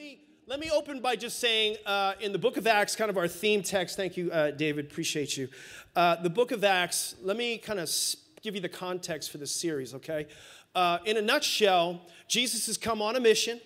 me let me open by just saying uh, in the book of Acts, kind of our theme text. Thank you, uh, David. Appreciate you. Uh, the book of Acts. Let me kind of give you the context for this series. Okay. Uh, in a nutshell, Jesus has come on a mission.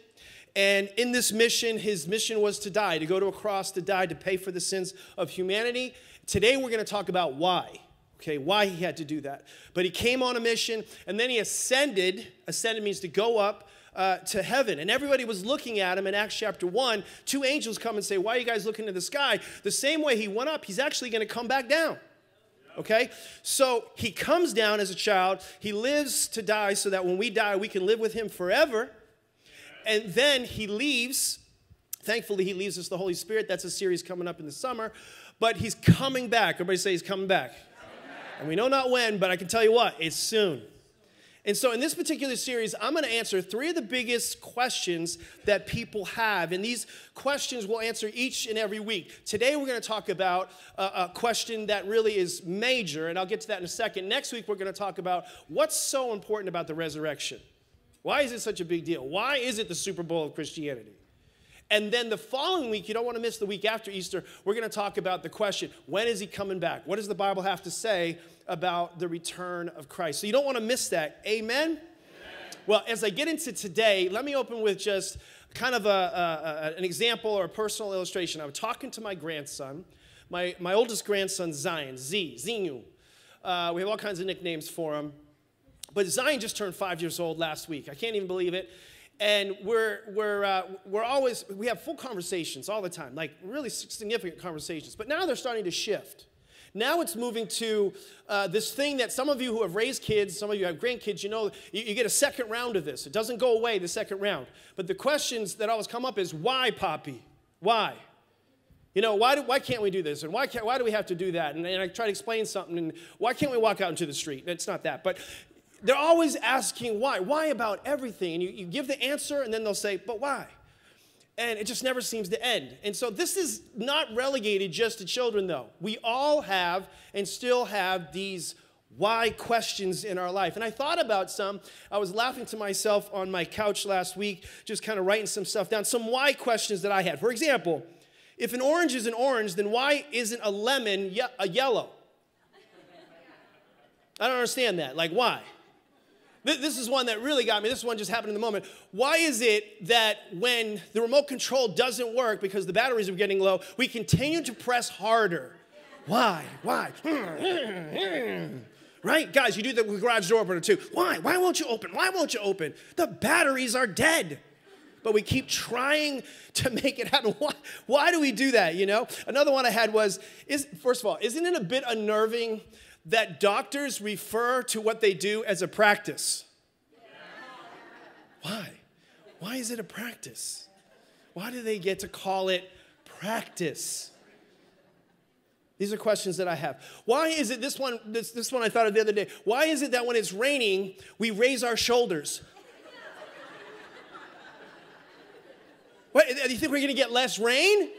And in this mission, his mission was to die, to go to a cross, to die, to pay for the sins of humanity. Today, we're going to talk about why okay, why he had to do that. But he came on a mission and then he ascended. Ascended means to go up uh, to heaven. And everybody was looking at him in Acts chapter 1. Two angels come and say, Why are you guys looking to the sky? The same way he went up, he's actually going to come back down. Okay? So he comes down as a child. He lives to die so that when we die, we can live with him forever. And then he leaves. Thankfully, he leaves us the Holy Spirit. That's a series coming up in the summer. But he's coming back. Everybody say he's coming back. Coming back. And we know not when, but I can tell you what, it's soon. And so, in this particular series, I'm going to answer three of the biggest questions that people have. And these questions we'll answer each and every week. Today, we're going to talk about a, question that really is major, and I'll get to that in a second. Next week, we're going to talk about what's so important about the resurrection. Why is it such a big deal? Why is it the Super Bowl of Christianity? And then the following week, you don't want to miss the week after Easter, we're going to talk about the question when is he coming back? What does the Bible have to say about the return of Christ? So you don't want to miss that. Amen? Amen. Well, as I get into today, let me open with just kind of a, a, a, an example or a personal illustration. I was talking to my grandson, my, my oldest grandson, Zion, Z, Zinu. Uh, we have all kinds of nicknames for him. But Zion just turned five years old last week. I can't even believe it and we're we're uh, we're always we have full conversations all the time like really significant conversations but now they're starting to shift now it's moving to uh, this thing that some of you who have raised kids some of you have grandkids you know you, you, get a second round of this. It doesn't go away the second round. But the questions that always come up is why poppy? Why? You know why, do, why can't we do this? And why, can't, why do we have to do that? And, and i try to explain something and why can't we walk out into the street? It's not that. But they're always asking why. Why about everything? And you, you give the answer, and then they'll say, but why? And it just never seems to end. And so this is not relegated just to children, though. We all have and still have these why questions in our life. And I thought about some. I was laughing to myself on my couch last week, just kind of writing some stuff down. Some why questions that I had. For example, if an orange is an orange, then why isn't a lemon ye- a yellow? I don't understand that. Like, why? This is one that really got me. This one just happened in the moment. Why is it that when the remote control doesn't work because the batteries are getting low, we continue to press harder? Why? Why? right? Guys, you do the garage door opener too. Why? Why won't you open? Why won't you open? The batteries are dead. But we keep trying to make it happen. Why, why do we do that? You know? Another one I had was, is first of all, isn't it a bit unnerving that doctors refer to what they do as a practice. Why? Why is it a practice? Why do they get to call it practice? These are questions that I have. Why is it this one, this, this one I thought of the other day? Why is it that when it's raining, we raise our shoulders? what, do you think we're gonna get less rain?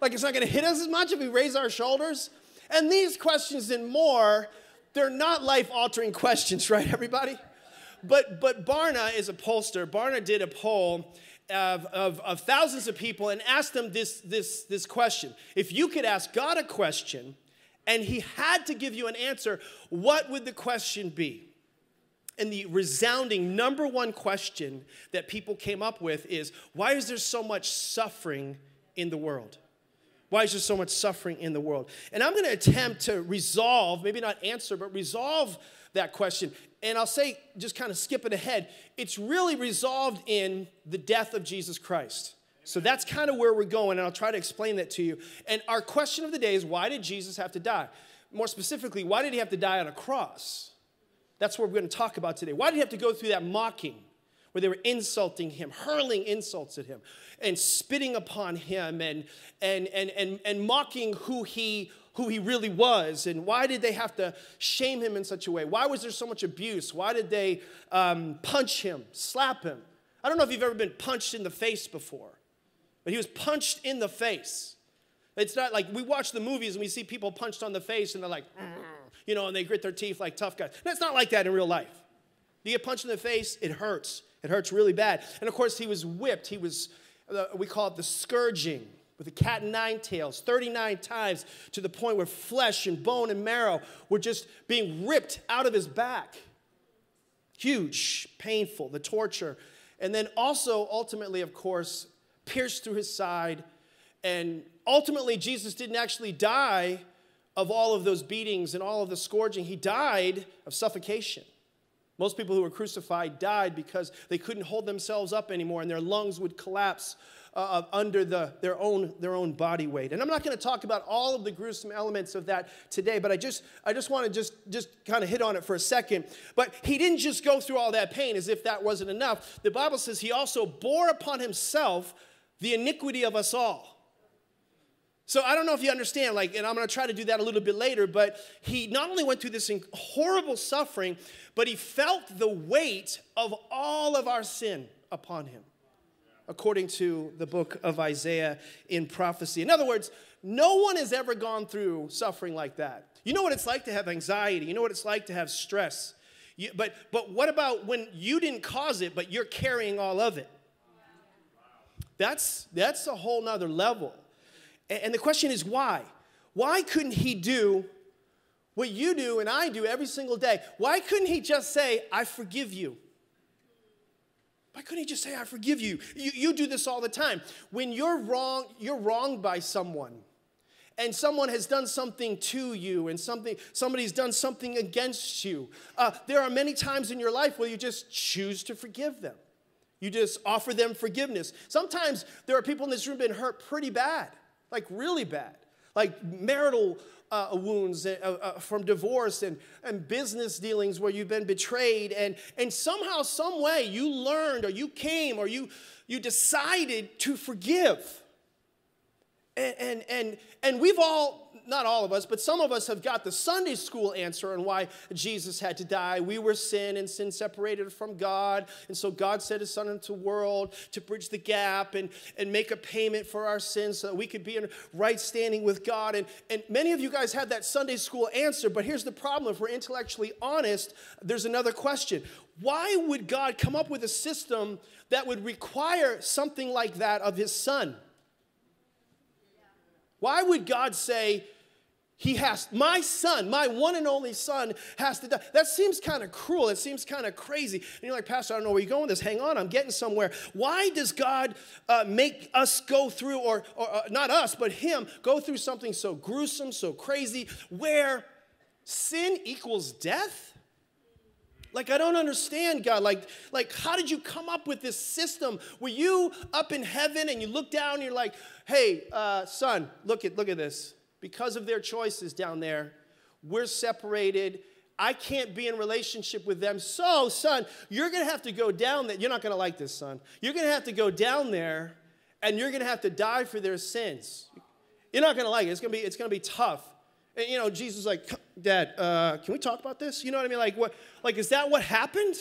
Like it's not gonna hit us as much if we raise our shoulders? And these questions and more, they're not life altering questions, right, everybody? But, but Barna is a pollster. Barna did a poll of, of, of thousands of people and asked them this, this, this question. If you could ask God a question and he had to give you an answer, what would the question be? And the resounding number one question that people came up with is why is there so much suffering in the world? Why is there so much suffering in the world? And I'm going to attempt to resolve, maybe not answer, but resolve that question. And I'll say, just kind of skipping ahead, it's really resolved in the death of Jesus Christ. So that's kind of where we're going, and I'll try to explain that to you. And our question of the day is why did Jesus have to die? More specifically, why did he have to die on a cross? That's what we're going to talk about today. Why did he have to go through that mocking? Where they were insulting him, hurling insults at him, and spitting upon him and, and, and, and, and mocking who he, who he really was. And why did they have to shame him in such a way? Why was there so much abuse? Why did they um, punch him, slap him? I don't know if you've ever been punched in the face before, but he was punched in the face. It's not like we watch the movies and we see people punched on the face and they're like, you know, and they grit their teeth like tough guys. That's not like that in real life. You get punched in the face, it hurts. It hurts really bad. And of course, he was whipped. He was uh, we call it the scourging with a cat and nine tails 39 times to the point where flesh and bone and marrow were just being ripped out of his back. Huge, painful, the torture. And then also, ultimately, of course, pierced through his side. And ultimately, Jesus didn't actually die of all of those beatings and all of the scourging. He died of suffocation. Most people who were crucified died because they couldn't hold themselves up anymore and their lungs would collapse uh, under the, their, own, their own body weight. And I'm not going to talk about all of the gruesome elements of that today, but I just, I just want to just, just kind of hit on it for a second. But he didn't just go through all that pain as if that wasn't enough. The Bible says he also bore upon himself the iniquity of us all. So I don't know if you understand, like, and I'm to try to do that a little bit later, but he not only went through this horrible suffering, but he felt the weight of all of our sin upon him according to the book of Isaiah in prophecy. In other words, no one has ever gone through suffering like that. You know what it's like to have anxiety, you know what it's like to have stress. You, but, but what about when you didn't cause it, but you're carrying all of it? That's, that's a whole nother level. And, the question is why? Why couldn't he do what you do and I do every single day? Why couldn't he just say, I forgive you? Why couldn't he just say, I forgive you? you? You do this all the time. When you're wrong, you're wronged by someone, and someone has done something to you, and something somebody's done something against you. Uh, there are many times in your life where you just choose to forgive them. You just offer them forgiveness. Sometimes there are people in this room been hurt pretty bad, like really bad, like marital uh, wounds uh, uh, from divorce and, and business dealings where you've been betrayed and, and somehow some way you learned or you came or you, you decided to forgive. And, and, and, and we've all not all of us, but some of us have got the Sunday school answer on why Jesus had to die. We were sin, and sin separated from God. And so God sent his son into the world to bridge the gap and, and make a payment for our sins so that we could be in right standing with God. And, and many of you guys had that Sunday school answer, but here's the problem if we're intellectually honest, there's another question. Why would God come up with a system that would require something like that of his son? Why would God say, he has, my son, my one and only son has to die. That seems kind of cruel. It seems kind of crazy. And you're like, Pastor, I don't know where you're going with this. Hang on, I'm getting somewhere. Why does God uh, make us go through, or, or uh, not us, but him, go through something so gruesome, so crazy, where sin equals death? Like, I don't understand, God. Like, like, how did you come up with this system? Were you up in heaven and you look down and you're like, hey, uh, son, look at, look at this because of their choices down there, we're separated. I can't be in relationship with them. So, son, you're going to have to go down there. You're not going to like this, son. You're going to have to go down there and you're going to have to die for their sins. You're not going to like it. It's going to be, it's going to be tough. And, you know, Jesus like, Dad, uh, can we talk about this? You know what I mean? Like, what, like, is that what happened?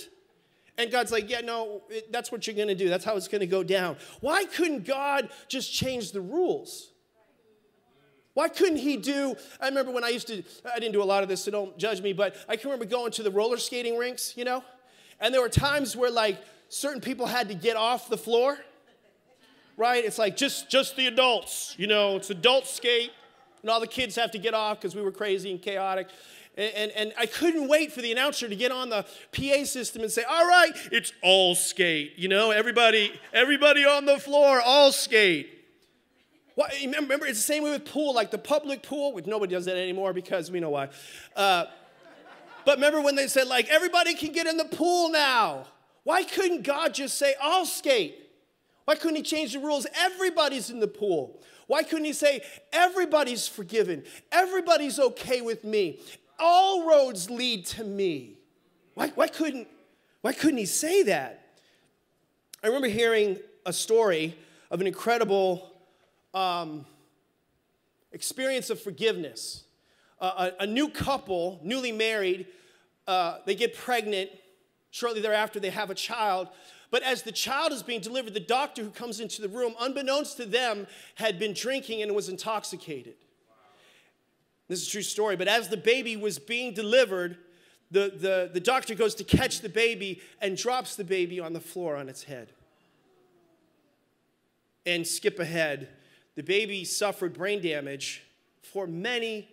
And God's like, yeah, no, it, that's what you're going to do. That's how it's going to go down. Why couldn't God just change the rules? Why couldn't he do? I remember when I used to, I didn't do a lot of this, so don't judge me, but I can remember going to the roller skating rinks, you know? And there were times where like certain people had to get off the floor, right? It's like just, just the adults, you know, it's adult skate, and all the kids have to get off because we were crazy and chaotic. And, and, and, I couldn't wait for the announcer to get on the PA system and say, all right, it's all skate. You know, everybody, everybody on the floor, all skate. Well, remember, it's the same way with pool, like the public pool, which nobody does that anymore because we know why. Uh, but remember when they said, like, everybody can get in the pool now? Why couldn't God just say, I'll skate? Why couldn't He change the rules? Everybody's in the pool. Why couldn't He say, everybody's forgiven? Everybody's okay with me. All roads lead to me. Why, why, couldn't, why couldn't He say that? I remember hearing a story of an incredible um, experience of forgiveness. Uh, a, a, new couple, newly married, uh, they get pregnant. Shortly thereafter, they have a child. But as the child is being delivered, the doctor who comes into the room, unbeknownst to them, had been drinking and was intoxicated. This is a true story. But as the baby was being delivered, the, the, the doctor goes to catch the baby and drops the baby on the floor on its head. and skip ahead. The baby suffered brain damage for many,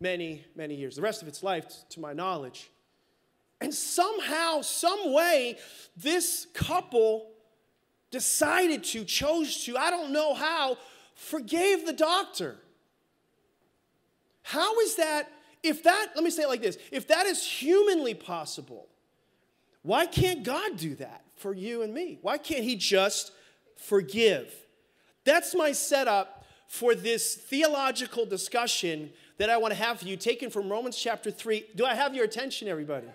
many, many years, the rest of its life, to my knowledge. And somehow, some way, this couple decided to, chose to, I don't know how, forgave the doctor. How is that? If that, let me say it like this if that is humanly possible, why can't God do that for you and me? Why can't He just forgive? That's my setup for this theological discussion that I want to have for you, taken from Romans chapter 3. Do I have your attention, everybody?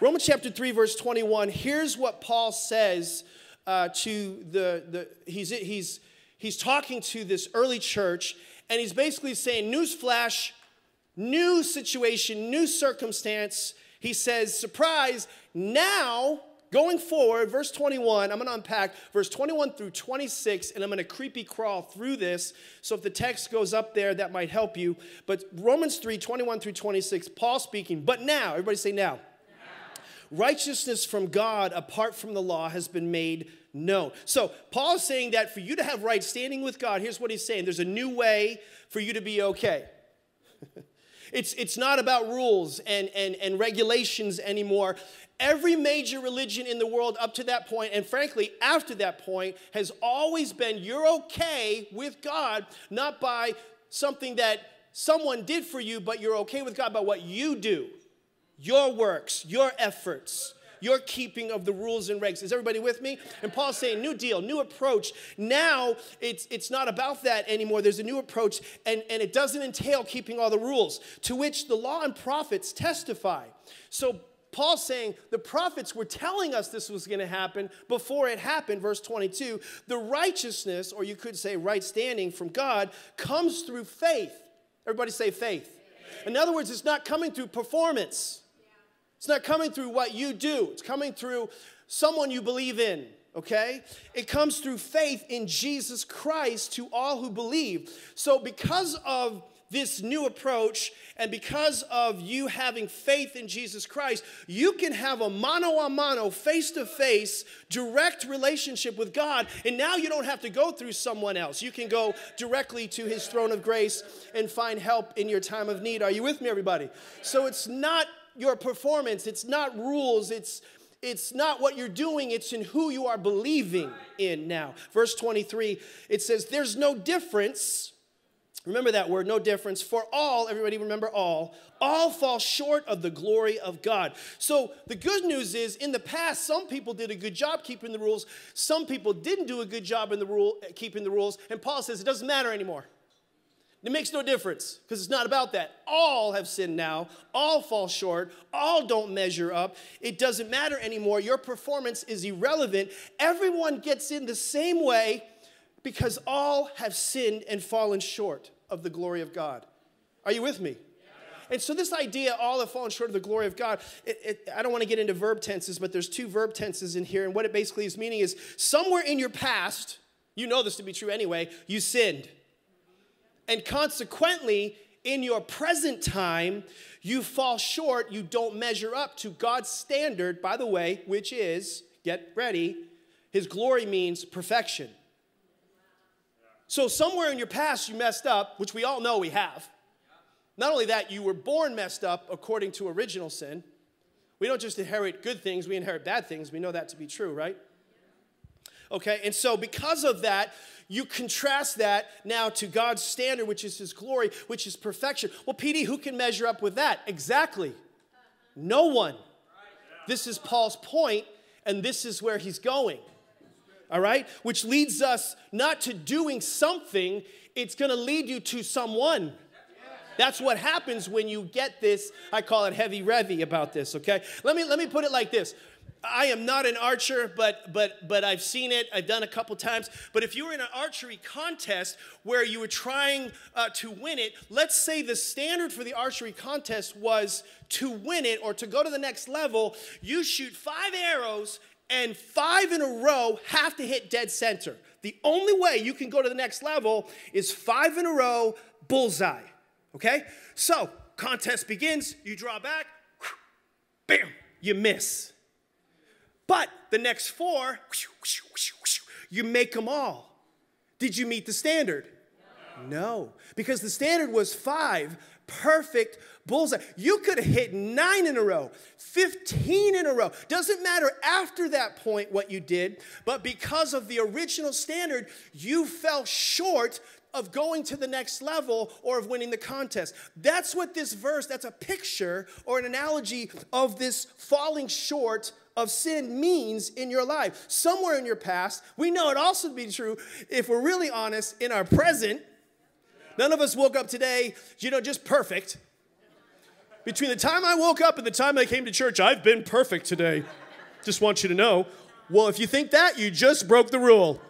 Romans chapter 3, verse 21. Here's what Paul says uh, to the, the he's, he's, he's talking to this early church, and he's basically saying, Newsflash, new situation, new circumstance. He says, Surprise, now Going forward, verse 21, I'm going to unpack verse 21 through 26, and I'm going to creepy crawl through this. So if the text goes up there, that might help you. But Romans 3, 21 through 26, Paul speaking, but now, everybody say now. now. Righteousness from God apart from the law has been made known. So Paul is saying that for you to have right standing with God, here's what he's saying there's a new way for you to be okay. It's, it's not about rules and, and, and regulations anymore. Every major religion in the world up to that point, and frankly, after that point, has always been you're okay with God, not by something that someone did for you, but you're okay with God by what you do, your works, your efforts your keeping of the rules and regs. Is everybody with me? And Paul's saying, new deal, new approach. Now it's, it's not about that anymore. There's a new approach, and, and it doesn't entail keeping all the rules, to which the law and prophets testify. So Paul's saying the prophets were telling us this was going to happen before it happened. Verse 22 the righteousness, or you could say right standing from God, comes through faith. Everybody say faith. In other words, it's not coming through performance. It's not coming through what you do, it's coming through someone you believe in, okay? It comes through faith in Jesus Christ to all who believe. So, because of this new approach, and because of you having faith in Jesus Christ, you can have a mano a mano, face to face, direct relationship with God. And now you don't have to go through someone else. You can go directly to his throne of grace and find help in your time of need. Are you with me, everybody? So it's not your performance, it's not rules, it's it's not what you're doing, it's in who you are believing in now. Verse 23, it says, There's no difference. Remember that word, no difference. For all, everybody remember all, all fall short of the glory of God. So the good news is, in the past, some people did a good job keeping the rules. Some people didn't do a good job in the rule, keeping the rules. And Paul says it doesn't matter anymore. It makes no difference because it's not about that. All have sinned now, all fall short, all don't measure up. It doesn't matter anymore. Your performance is irrelevant. Everyone gets in the same way because all have sinned and fallen short of the glory of God. Are you with me? And so, this idea, all have fallen short of the glory of God, it, it, I don't want to get into verb tenses, but there's two verb tenses in here. And what it basically is meaning is somewhere in your past, you know this to be true anyway, you sinned. And consequently, in your present time, you fall short, you don't measure up to God's standard, by the way, which is, get ready, His glory means perfection. So, somewhere in your past, you messed up, which we all know we have. Not only that, you were born messed up according to original sin. We don't just inherit good things, we inherit bad things. We know that to be true, right? Okay, and so because of that, you contrast that now to God's standard, which is His glory, which is perfection. Well, PD, who can measure up with that? Exactly. No one. This is Paul's point, and this is where he's going. All right? Which leads us not to doing something, it's gonna lead you to someone. That's what happens when you get this, I call it heavy revy about this, okay? Let me let me put it like this. I am not an archer, but but but I've seen it. I've done a couple times. But if you were in an archery contest where you were trying uh, to win it, let's say the standard for the archery contest was to win it or to go to the next level. You shoot five arrows, and five in a row have to hit dead center. The only way you can go to the next level is five in a row, bullseye. Okay? So contest begins. You draw back. Bam! You miss. But the next four, you make them all. Did you meet the standard? No, because the standard was five perfect bullseye. You could have hit nine in a row, 15 in a row. Doesn't matter after that point what you did, but because of the original standard, you fell short of going to the next level or of winning the contest. That's what this verse, that's a picture or an analogy of this falling short of sin means in your life. Somewhere in your past, we know it also to be true if we're really honest in our present. None of us woke up today, you know, just perfect. Between the time I woke up and the time I came to church, I've been perfect today. Just want you to know. Well, if you think that, you just broke the rule.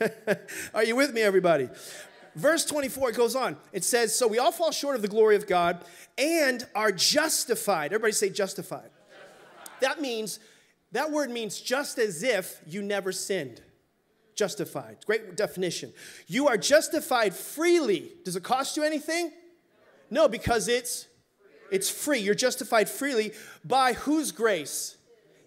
Are you with me, everybody? Verse 24, it goes on. It says, So we all fall short of the glory of God and are justified. Everybody say justified. That means, that word means just as if you never sinned. Justified. Great definition. You are justified freely. Does it cost you anything? No, because it's it's free. You're justified freely by whose grace?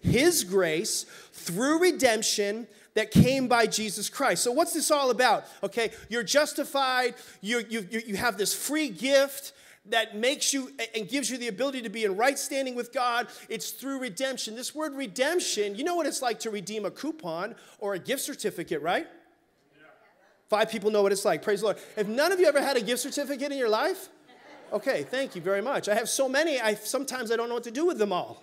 His grace through redemption that came by Jesus Christ. So, what's this all about? Okay, you're justified, you, you, you have this free gift that makes you and gives you the ability to be in right standing with God. It's through redemption. This word redemption, you know what it's like to redeem a coupon or a gift certificate, right? Five people know what it's like. Praise the Lord. If none of you ever had a gift certificate in your life, Okay, thank you very much. I have so many, I sometimes I don't know what to do with them all.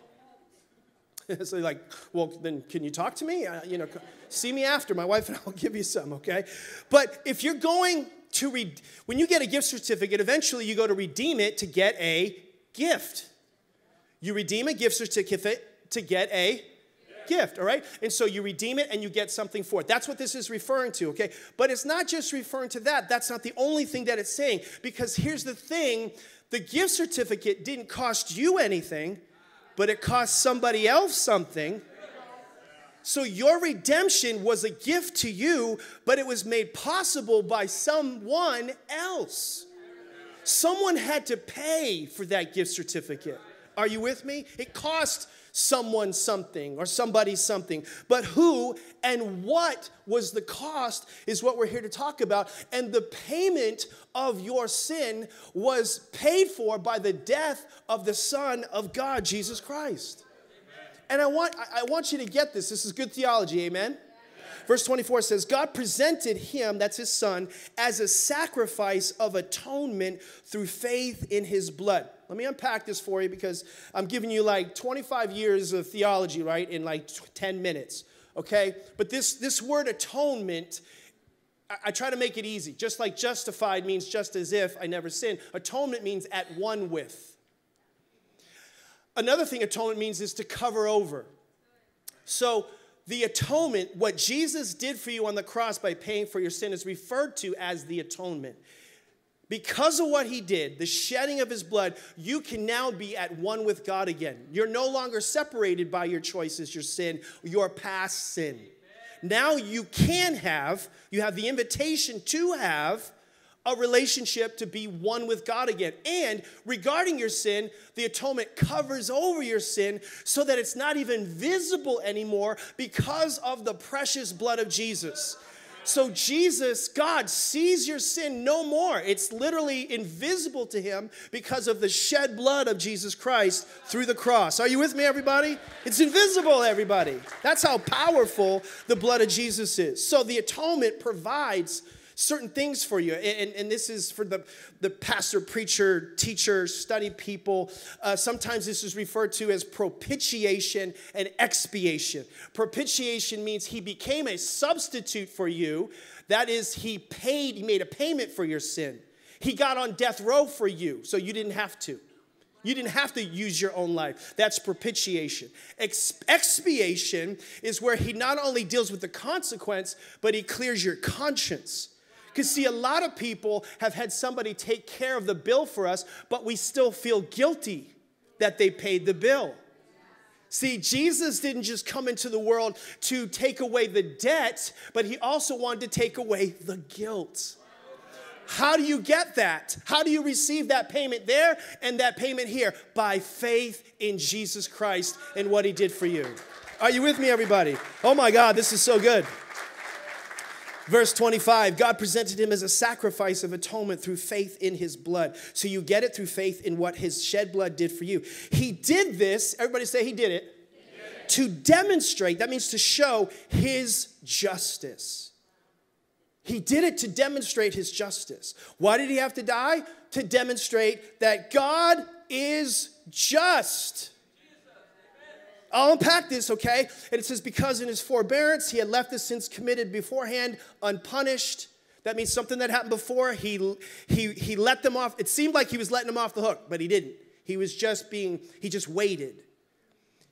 so like, well, then can you talk to me? Uh, you know, see me after. My wife and I'll give you some, okay? But if you're going to read, when you get a gift certificate, eventually you go to redeem it to get a gift. You redeem a gift certificate to get a gift, all right? And so you redeem it and you get something for it. That's what this is referring to, okay? But it's not just referring to that. That's not the only thing that it's saying. Because here's the thing the gift certificate didn't cost you anything, but it cost somebody else something. So your redemption was a gift to you, but it was made possible by someone else. Someone had to pay for that gift certificate. Are you with me? It cost someone something or somebody something. But who and what was the cost is what we're here to talk about. And the payment of your sin was paid for by the death of the Son of God, Jesus Christ. And I want, I want you to get this. This is good theology, amen? Verse 24 says, God presented him, that's his son, as a sacrifice of atonement through faith in his blood. Let me unpack this for you because I'm giving you like 25 years of theology, right, in like 10 minutes, okay? But this, this word atonement, I, I try to make it easy. Just like justified means just as if I never sinned, atonement means at one with. Another thing atonement means is to cover over. So, the atonement, what Jesus did for you on the cross by paying for your sin, is referred to as the atonement. Because of what he did, the shedding of his blood, you can now be at one with God again. You're no longer separated by your choices, your sin, your past sin. Now you can have, you have the invitation to have a relationship to be one with God again. And regarding your sin, the atonement covers over your sin so that it's not even visible anymore because of the precious blood of Jesus. So Jesus, God, sees your sin no more. It's literally invisible to him because of the shed blood of Jesus Christ through the cross. Are you with me, everybody? It's invisible, everybody. That's how powerful the blood of Jesus is. So the atonement provides certain things for you. And, and this is for the, the pastor, preacher, teacher, study people. Uh, sometimes this is referred to as propitiation and expiation. Propitiation means he became a substitute for you. That is, he paid, he made a payment for your sin. He got on death row for you, so you didn't have to. You didn't have to use your own life. That's propitiation. Expiation is where he not only deals with the consequence, but he clears your conscience. Because, see, a lot of people have had somebody take care of the bill for us, but we still feel guilty that they paid the bill. See, Jesus didn't just come into the world to take away the debt, but he also wanted to take away the guilt. How do you get that? How do you receive that payment there and that payment here? By faith in Jesus Christ and what he did for you. Are you with me, everybody? Oh my God, this is so good. Verse 25 God presented him as a sacrifice of atonement through faith in his blood. So you get it through faith in what his shed blood did for you. He did this, everybody say he did it, to demonstrate, that means to show his justice. He did it to demonstrate his justice. Why did he have to die? To demonstrate that God is just. I'll unpack this, okay? And it says, because in his forbearance he had left the sins committed beforehand unpunished. That means something that happened before, he, he, he let them off. It seemed like he was letting them off the hook, but he didn't. He was just being, he just waited.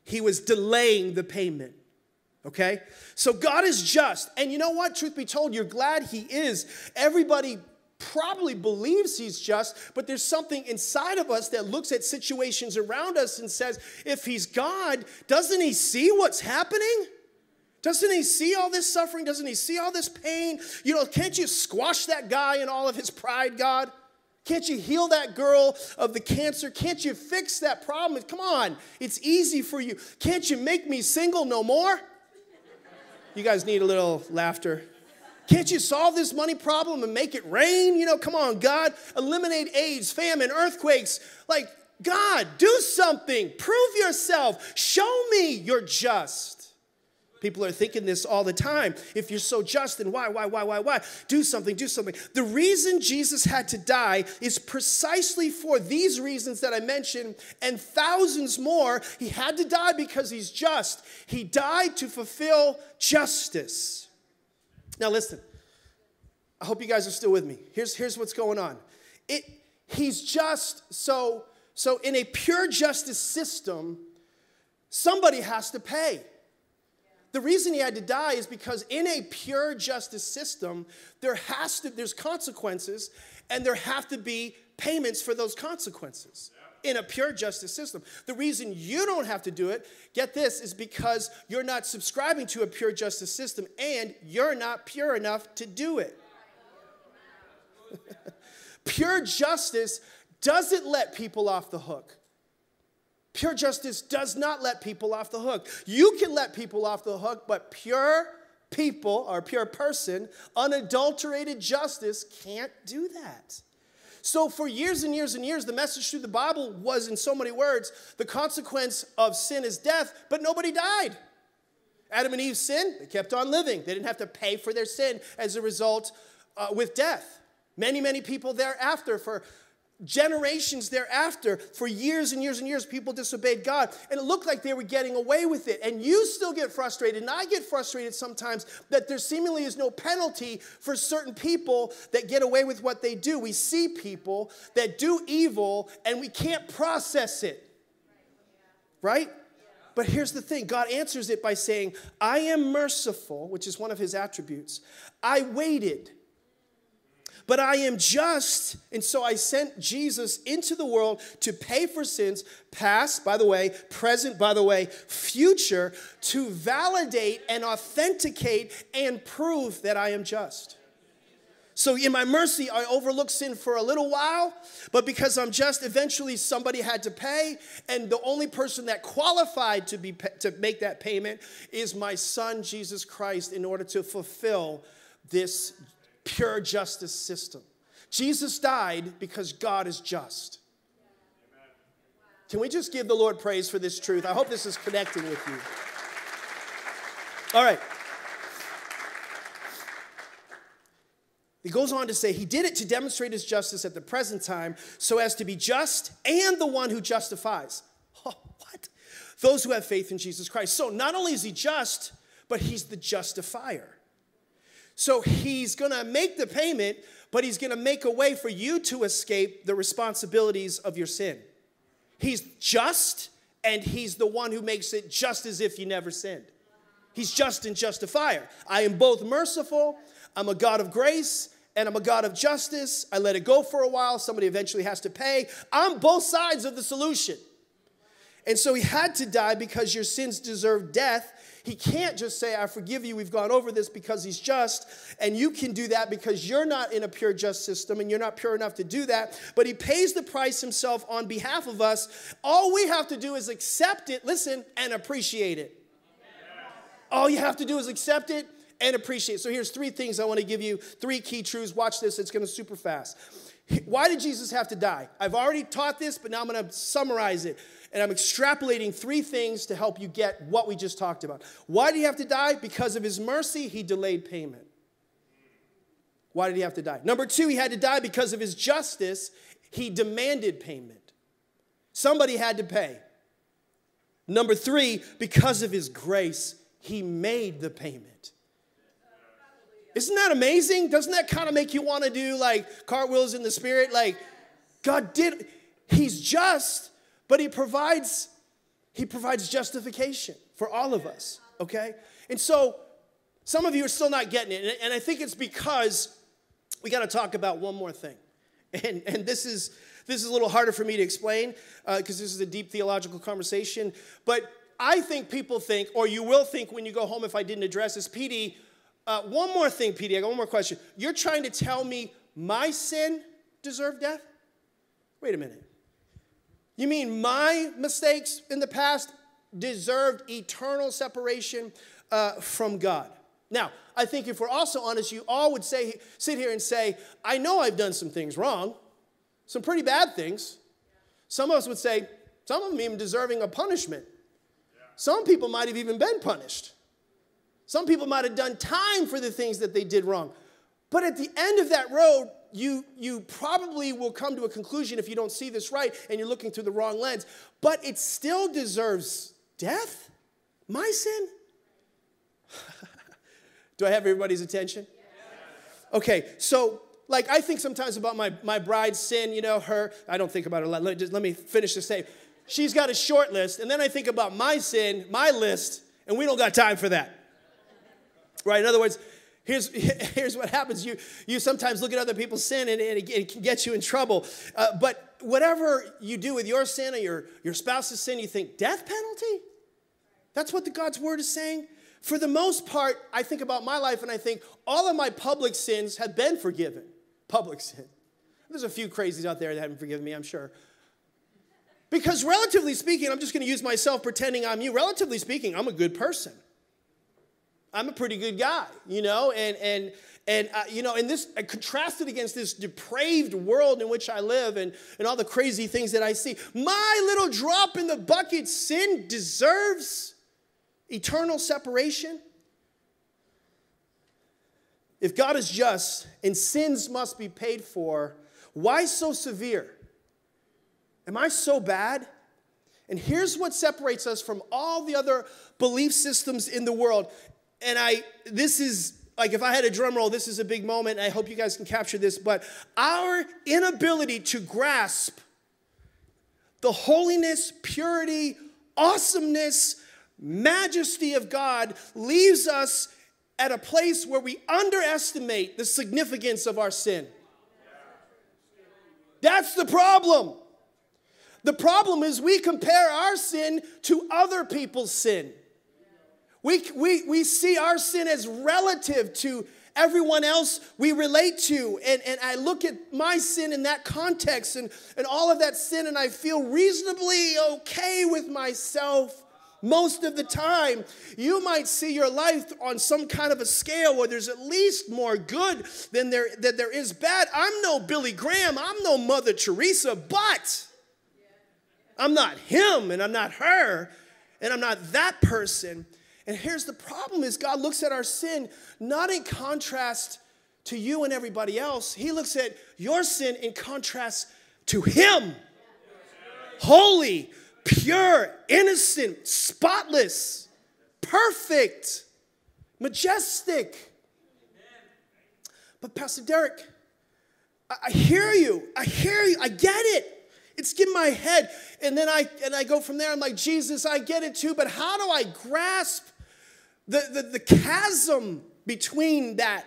He was delaying the payment. Okay? So God is just. And you know what? Truth be told, you're glad He is. Everybody probably believes He's just, but there's something inside of us that looks at situations around us and says, if He's God, doesn't He see what's happening? Doesn't he see all this suffering? Doesn't he see all this pain? You know, can't you squash that guy in all of his pride, God? Can't you heal that girl of the cancer? Can't you fix that problem? Come on, it's easy for you. Can't you make me single no more? You guys need a little laughter. Can't you solve this money problem and make it rain? You know, come on, God. Eliminate AIDS, famine, earthquakes. Like, God, do something. Prove yourself. Show me you're just. People are thinking this all the time. If you're so just, then why, why, why, why, why? Do something, do something. The reason Jesus had to die is precisely for these reasons that I mentioned and thousands more. He had to die because he's just. He died to fulfill justice. Now, listen, I hope you guys are still with me. Here's, here's what's going on. It, he's just, so, so in a pure justice system, somebody has to pay. The reason he had to die is because in a pure justice system, there has to, there's consequences, and there have to be payments for those consequences in a pure justice system. The reason you don't have to do it, get this, is because you're not subscribing to a pure justice system and you're not pure enough to do it. pure justice doesn't let people off the hook. Pure justice does not let people off the hook. You can let people off the hook, but pure people or pure person, unadulterated justice can't do that. So, for years and years and years, the message through the Bible was, in so many words, the consequence of sin is death, but nobody died. Adam and Eve sinned, they kept on living. They didn't have to pay for their sin as a result uh, with death. Many, many people thereafter, for generations thereafter, for years and years and years, people disobeyed God. And it looked like they were getting away with it. And you still get frustrated, and I get frustrated sometimes that there seemingly is no penalty for certain people that get away with what they do. We see people that do evil, and we can't process it. Right? But here's the thing God answers it by saying, I am merciful, which is one of his attributes. I waited but I am just. And so I sent Jesus into the world to pay for sins, past, by the way, present, by the way, future, to validate and authenticate and prove that I am just. So, in my mercy, I overlooked sin for a little while, but because I'm just, eventually somebody had to pay, and the only person that qualified to, be, to make that payment is my son, Jesus Christ, in order to fulfill this pure justice system. Jesus died because God is just. Can we just give the Lord praise for this truth? I hope this is connecting with you. All right. He goes on to say, He did it to demonstrate His justice at the present time so as to be just and the one who justifies. Oh, what? Those who have faith in Jesus Christ. So not only is He just, but He's the justifier. So he's going to make the payment, but he's going to make a way for you to escape the responsibilities of your sin. He's just, and he's the one who makes it just as if you never sinned. He's just and justifier. I am both merciful, I'm a God of grace, and I'm a God of justice. I let it go for a while, somebody eventually has to pay. I'm both sides of the solution. And so he had to die because your sins deserve death, he can't just say, I forgive you, we've gone over this because he's just. And you can do that because you're not in a pure just system and you're not pure enough to do that. But he pays the price himself on behalf of us. All we have to do is accept it, listen, and appreciate it. All you have to do is accept it and appreciate. It. So here's three things I want to give you, three key truths. Watch this, it's going to super fast. Why did Jesus have to die? I've already taught this, but now I'm going to summarize it. And I'm extrapolating three things to help you get what we just talked about. Why did he have to die? Because of his mercy, he delayed payment. Why did he have to die? Number two, he had to die because of his justice, he demanded payment. Somebody had to pay. Number three, because of his grace, he made the payment. Isn't that amazing? Doesn't that kind of make you want to do like cartwheels in the spirit? Like, God did, He's just, but He provides, He provides justification for all of us, okay? And so some of you are still not getting it, and I think it's because we got to talk about one more thing. And, and this is this is a little harder for me to explain because uh, this is a deep theological conversation. But I think people think, or you will think when you go home if I didn't address this, PD, uh, one more thing, PD, I got one more question. You're trying to tell me my sin deserved death? Wait a minute. You mean my mistakes in the past deserved eternal separation uh, from God? Now, I think if we're also honest, you all would say, sit here and say, I know I've done some things wrong, some pretty bad things. Some of us would say, some of them even deserving a punishment. Some people might have even been punished. Some people might have done time for the things that they did wrong. But at the end of that road, you, you probably will come to a conclusion if you don't see this right and you're looking through the wrong lens. But it still deserves death? My sin? Do I have everybody's attention? Okay, so like I think sometimes about my, my bride's sin, you know, her, I don't think about it, let, let, just, let me finish the statement. She's got a short list, and then I think about my sin, my list, and we don't got time for that right? In other words, here's, here's what happens you, you sometimes look at other people's sin and, and it, can get you in trouble. Uh, but whatever you do with your sin or your, your spouse's sin, you think, death penalty? That's what the God's word is saying. For the most part, I think about my life and I think all of my public sins have been forgiven. Public sin. There's a few crazies out there that haven't forgiven me, I'm sure. Because relatively speaking, I'm just going to use myself pretending I'm you. Relatively speaking, I'm a good person. I'm a pretty good guy, you know, and and and uh, you know, and this I contrasted against this depraved world in which I live and and all the crazy things that I see. My little drop in the bucket sin deserves eternal separation. If God is just and sins must be paid for, why so severe? Am I so bad? And here's what separates us from all the other belief systems in the world and I, this is like if I had a drum roll, this is a big moment. I hope you guys can capture this. But our inability to grasp the holiness, purity, awesomeness, majesty of God leaves us at a place where we underestimate the significance of our sin. That's the problem. The problem is we compare our sin to other people's sin. We, we, we see our sin as relative to everyone else we relate to. And, and I look at my sin in that context and, and all of that sin, and I feel reasonably okay with myself most of the time. You might see your life on some kind of a scale where there's at least more good than there, than there is bad. I'm no Billy Graham, I'm no Mother Teresa, but I'm not him and I'm not her and I'm not that person. And here's the problem is God looks at our sin not in contrast to you and everybody else. He looks at your sin in contrast to him. Holy, pure, innocent, spotless, perfect, majestic. But Pastor Deryck, I hear you. I hear you. I get it. It's in my head. And then I and I go from there. I'm like, Jesus, I get it too, but how do I grasp the, the, the chasm between that,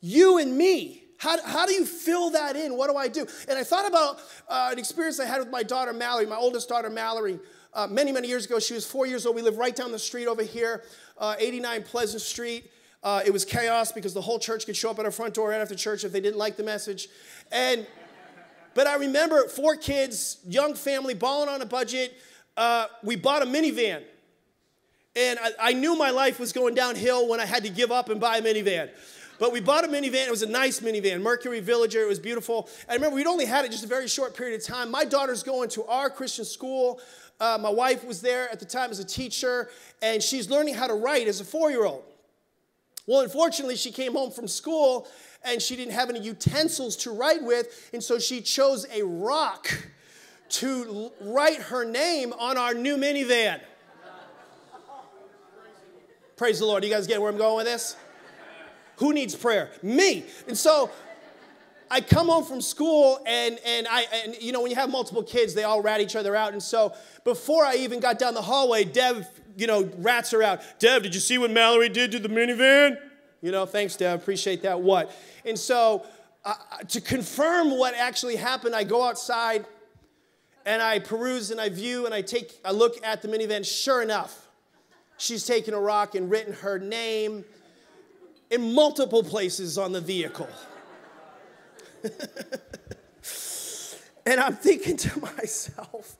you and me. How, how do you fill that in? What do I do? And I thought about uh, an experience I had with my daughter Mallory, my oldest daughter Mallory. Uh, many, many years ago, she was four years old. We lived right down the street over here, uh, 89 Pleasant Street. Uh, it was chaos because the whole church could show up at our front door right after church if they didn't like the message. And, but I remember four kids, young family, balling on a budget. Uh, we bought a minivan And I, I knew my life was going downhill when I had to give up and buy a minivan. But we bought a minivan. It was a nice minivan, Mercury Villager. It was beautiful. I remember we'd only had it just a very short period of time. My daughter's going to our Christian school. Uh, my wife was there at the time as a teacher, and she's learning how to write as a four year old. Well, unfortunately, she came home from school and she didn't have any utensils to write with, and so she chose a rock to write her name on our new minivan. Praise the Lord. You guys get where I'm going with this? Who needs prayer? Me. And so I come home from school and, and I, and you know, when you have multiple kids, they all rat each other out. And so before I even got down the hallway, Dev, you know, rats her out. Dev, did you see what Mallory did to the minivan? You know, thanks, Dev. Appreciate that. What? And so uh, to confirm what actually happened, I go outside and I peruse and I view and I take a look at the minivan. Sure enough, she's taken a rock and written her name in multiple places on the vehicle. and I'm thinking to myself,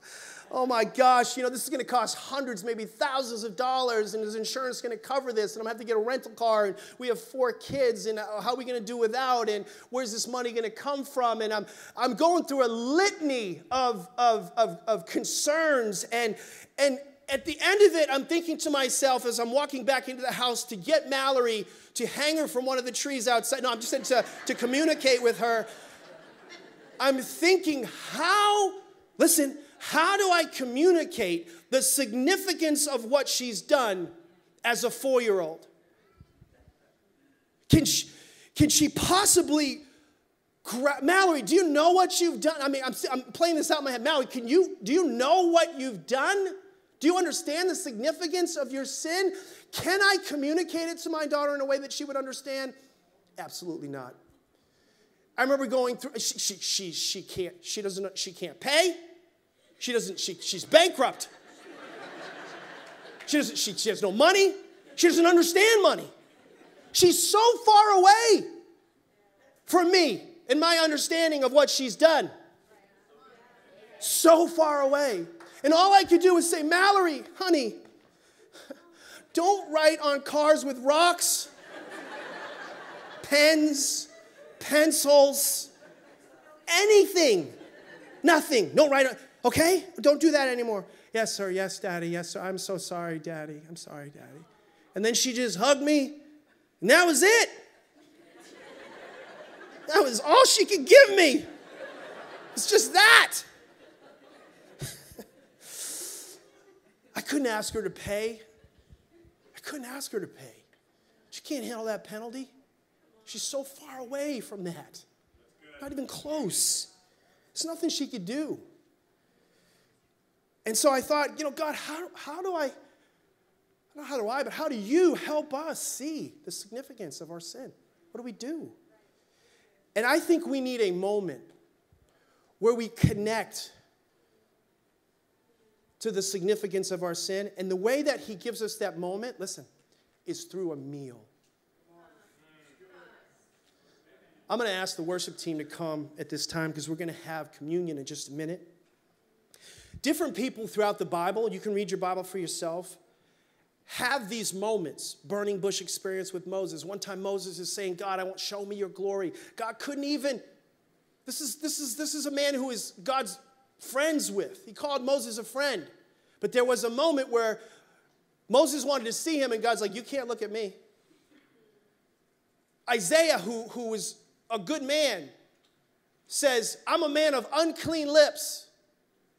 oh my gosh, you know, this is to cost hundreds, maybe thousands of dollars, and is insurance to cover this? And I'm to have to get a rental car, and we have four kids, and uh, how are we to do without? And where's this money to come from? And I'm, I'm going through a litany of, of, of, of concerns, and, and at the end of it, I'm thinking to myself as I'm walking back into the house to get Mallory to hang her from one of the trees outside. No, I'm just saying to, to communicate with her. I'm thinking, how, listen, how do I communicate the significance of what she's done as a four year old? Can she, can she possibly, gra- Mallory, do you know what you've done? I mean, I'm, I'm playing this out in my head. Mallory, can you, do you know what you've done? Do you understand the significance of your sin? Can I communicate it to my daughter in a way that she would understand? Absolutely not. I remember going through, she, she, she, she can't, she doesn't, she can't pay. She doesn't, she, she's bankrupt. She, doesn't, she, she has no money. She doesn't understand money. She's so far away from me and my understanding of what she's done. So far away. And all I could do was say, Mallory, honey, don't write on cars with rocks, pens, pencils, anything. Nothing. No write on. Okay? Don't do that anymore. Yes, sir. Yes, daddy. Yes, sir. I'm so sorry, daddy. I'm sorry, daddy. And then she just hugged me, and that was it. That was all she could give me. It's just that. I couldn't ask her to pay. I couldn't ask her to pay. She can't handle that penalty. She's so far away from that. Not even close. There's nothing she could do. And so I thought, you know, God, how, how do I, not how do I, but how do you help us see the significance of our sin? What do we do? And I think we need a moment where we connect to the significance of our sin. And the way that He gives us that moment, listen, is through a meal. I'm going to ask the worship team to come at this time because we're going to have communion in just a minute. Different people throughout the Bible, you can read your Bible for yourself, have these moments. Burning bush experience with Moses. One time Moses is saying, God, I want show me your glory. God couldn't even, this is, this is, this is a man who is God's friends with. He called Moses a friend. But there was a moment where Moses wanted to see him, and God's like, You can't look at me. Isaiah, who, who was a good man, says, I'm a man of unclean lips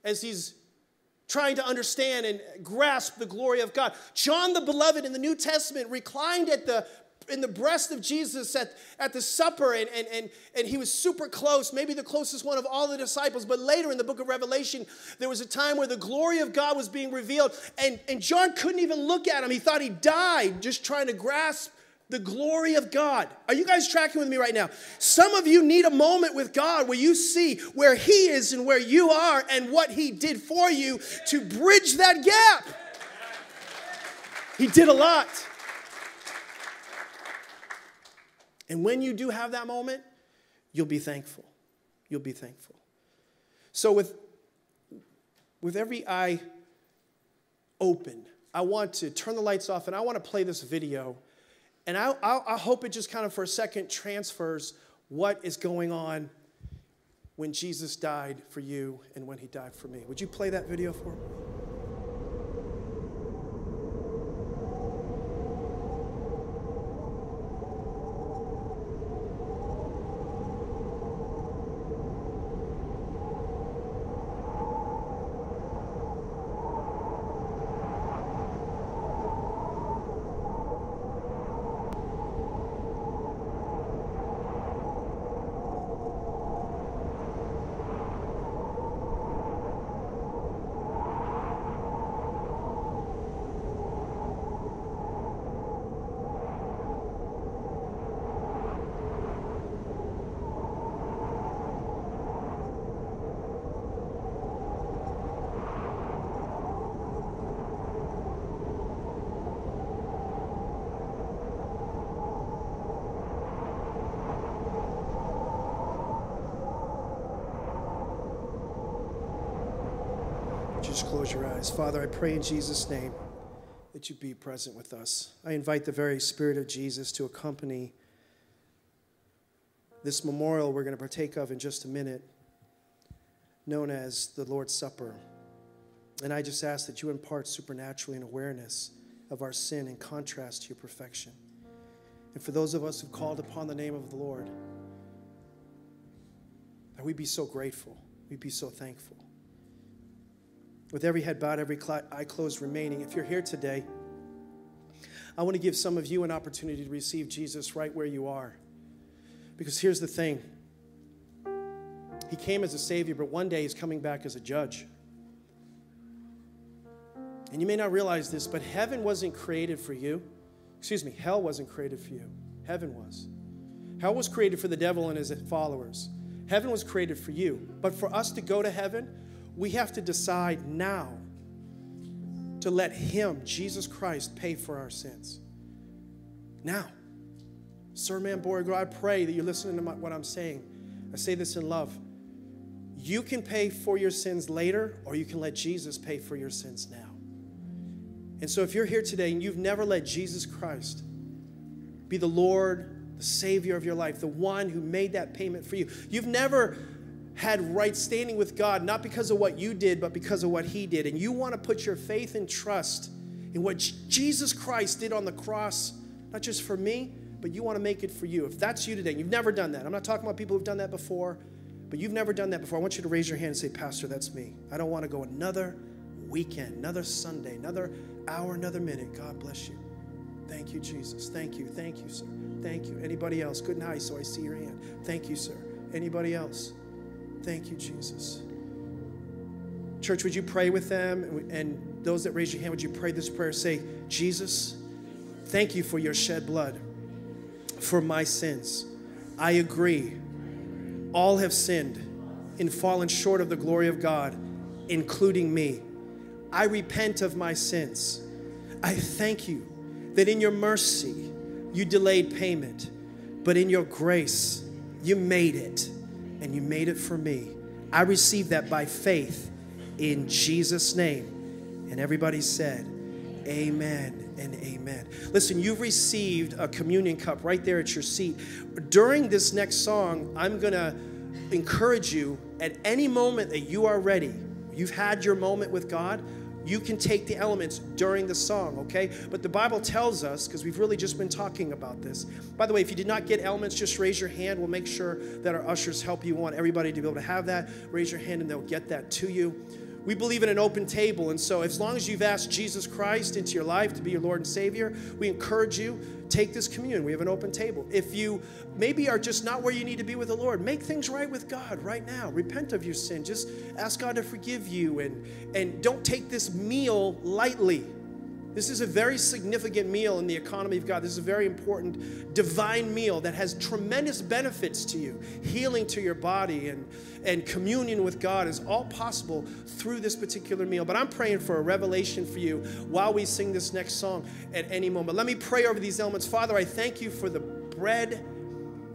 as he's trying to understand and grasp the glory of God. John the Beloved in the New Testament reclined at the in the breast of Jesus at, at the supper, and, and, and, and he was super close, maybe the closest one of all the disciples. But later in the book of Revelation, there was a time where the glory of God was being revealed, and, and John couldn't even look at him. He thought he died just trying to grasp the glory of God. Are you guys tracking with me right now? Some of you need a moment with God where you see where He is and where you are and what He did for you to bridge that gap. He did a lot. And when you do have that moment, you'll be thankful. You'll be thankful. So, with, with every eye open, I want to turn the lights off and I want to play this video. And I, I, I hope it just kind of for a second transfers what is going on when Jesus died for you and when he died for me. Would you play that video for me? Just close your eyes. Father, I pray in Jesus' name that you be present with us. I invite the very Spirit of Jesus to accompany this memorial we're going to partake of in just a minute, known as the Lord's Supper. And I just ask that you impart supernaturally an awareness of our sin in contrast to your perfection. And for those of us who've called upon the name of the Lord, that we be so grateful, we be so thankful with every head bowed, every eye closed remaining, if you're here today, I want to give some of you an opportunity to receive Jesus right where you are. Because here's the thing He came as a Savior, but one day He's coming back as a judge. And you may not realize this, but heaven wasn't created for you. Excuse me, hell wasn't created for you. Heaven was. Hell was created for the devil and his followers. Heaven was created for you. But for us to go to heaven, we have to decide now to let Him, Jesus Christ, pay for our sins. Now. Sir Man boy, Borgo, I pray that you're listening to my, what I'm saying. I say this in love. You can pay for your sins later, or you can let Jesus pay for your sins now. And so, if you're here today and you've never let Jesus Christ be the Lord, the Savior of your life, the one who made that payment for you, you've never had right standing with God, not because of what you did, but because of what He did. And you want to put your faith and trust in what Jesus Christ did on the cross, not just for me, but you want to make it for you. If that's you today, you've never done that. I'm not talking about people who've done that before, but you've never done that before. I want you to raise your hand and say, Pastor, that's me. I don't want to go another weekend, another Sunday, another hour, another minute. God bless you. Thank you, Jesus. Thank you. Thank you, sir. Thank you. Anybody else? Good night. So I see your hand. Thank you, sir. Anybody else? Thank you, Jesus. Church, would you pray with them? And those that raise your hand, would you pray this prayer? Say, Jesus, thank you for your shed blood for my sins. I agree. All have sinned and fallen short of the glory of God, including me. I repent of my sins. I thank you that in your mercy you delayed payment, but in your grace you made it and you made it for me. I received that by faith in Jesus' name. And everybody said, Amen and amen. Listen, you've received a communion cup right there at your seat. During this next song, I'm going to encourage you at any moment that you are ready. You've had your moment with God you can take the elements during the song, okay? But the Bible tells us, because we've really just been talking about this. By the way, if you did not get elements, just raise your hand. We'll make sure that our ushers help you. We want everybody to be able to have that. Raise your hand and they'll get that to you. We believe in an open table. And so, as long as you've asked Jesus Christ into your life to be your Lord and Savior, we encourage you take this communion. We have an open table. If you maybe are just not where you need to be with the Lord, make things right with God right now. Repent of your sin. Just ask God to forgive you and and don't take this meal lightly. This is a very significant meal in the economy of God. This is a very important divine meal that has tremendous benefits to you. Healing to your body and, and communion with God is all possible through this particular meal. But I'm praying for a revelation for you while we sing this next song at any moment. Let me pray over these elements. Father, I thank you for the bread.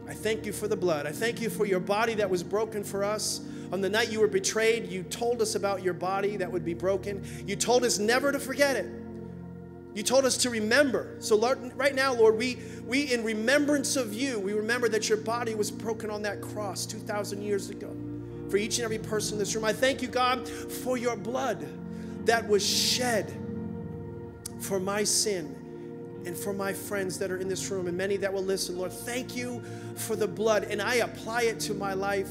I thank you for the blood. I thank you for your body that was broken for us. On the night you were betrayed, you told us about your body that would be broken. You told us never to forget it You told us to remember. So, Lord, right now, Lord, we, we, in remembrance of you, we remember that your body was broken on that cross 2,000 years ago for each and every person in this room. I thank you, God, for your blood that was shed for my sin and for my friends that are in this room and many that will listen. Lord, thank you for the blood, and I apply it to my life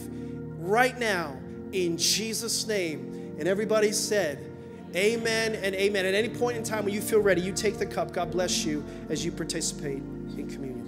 right now in Jesus' name. And everybody said, Amen and amen. At any point in time when you feel ready, you take the cup. God bless you as you participate in communion.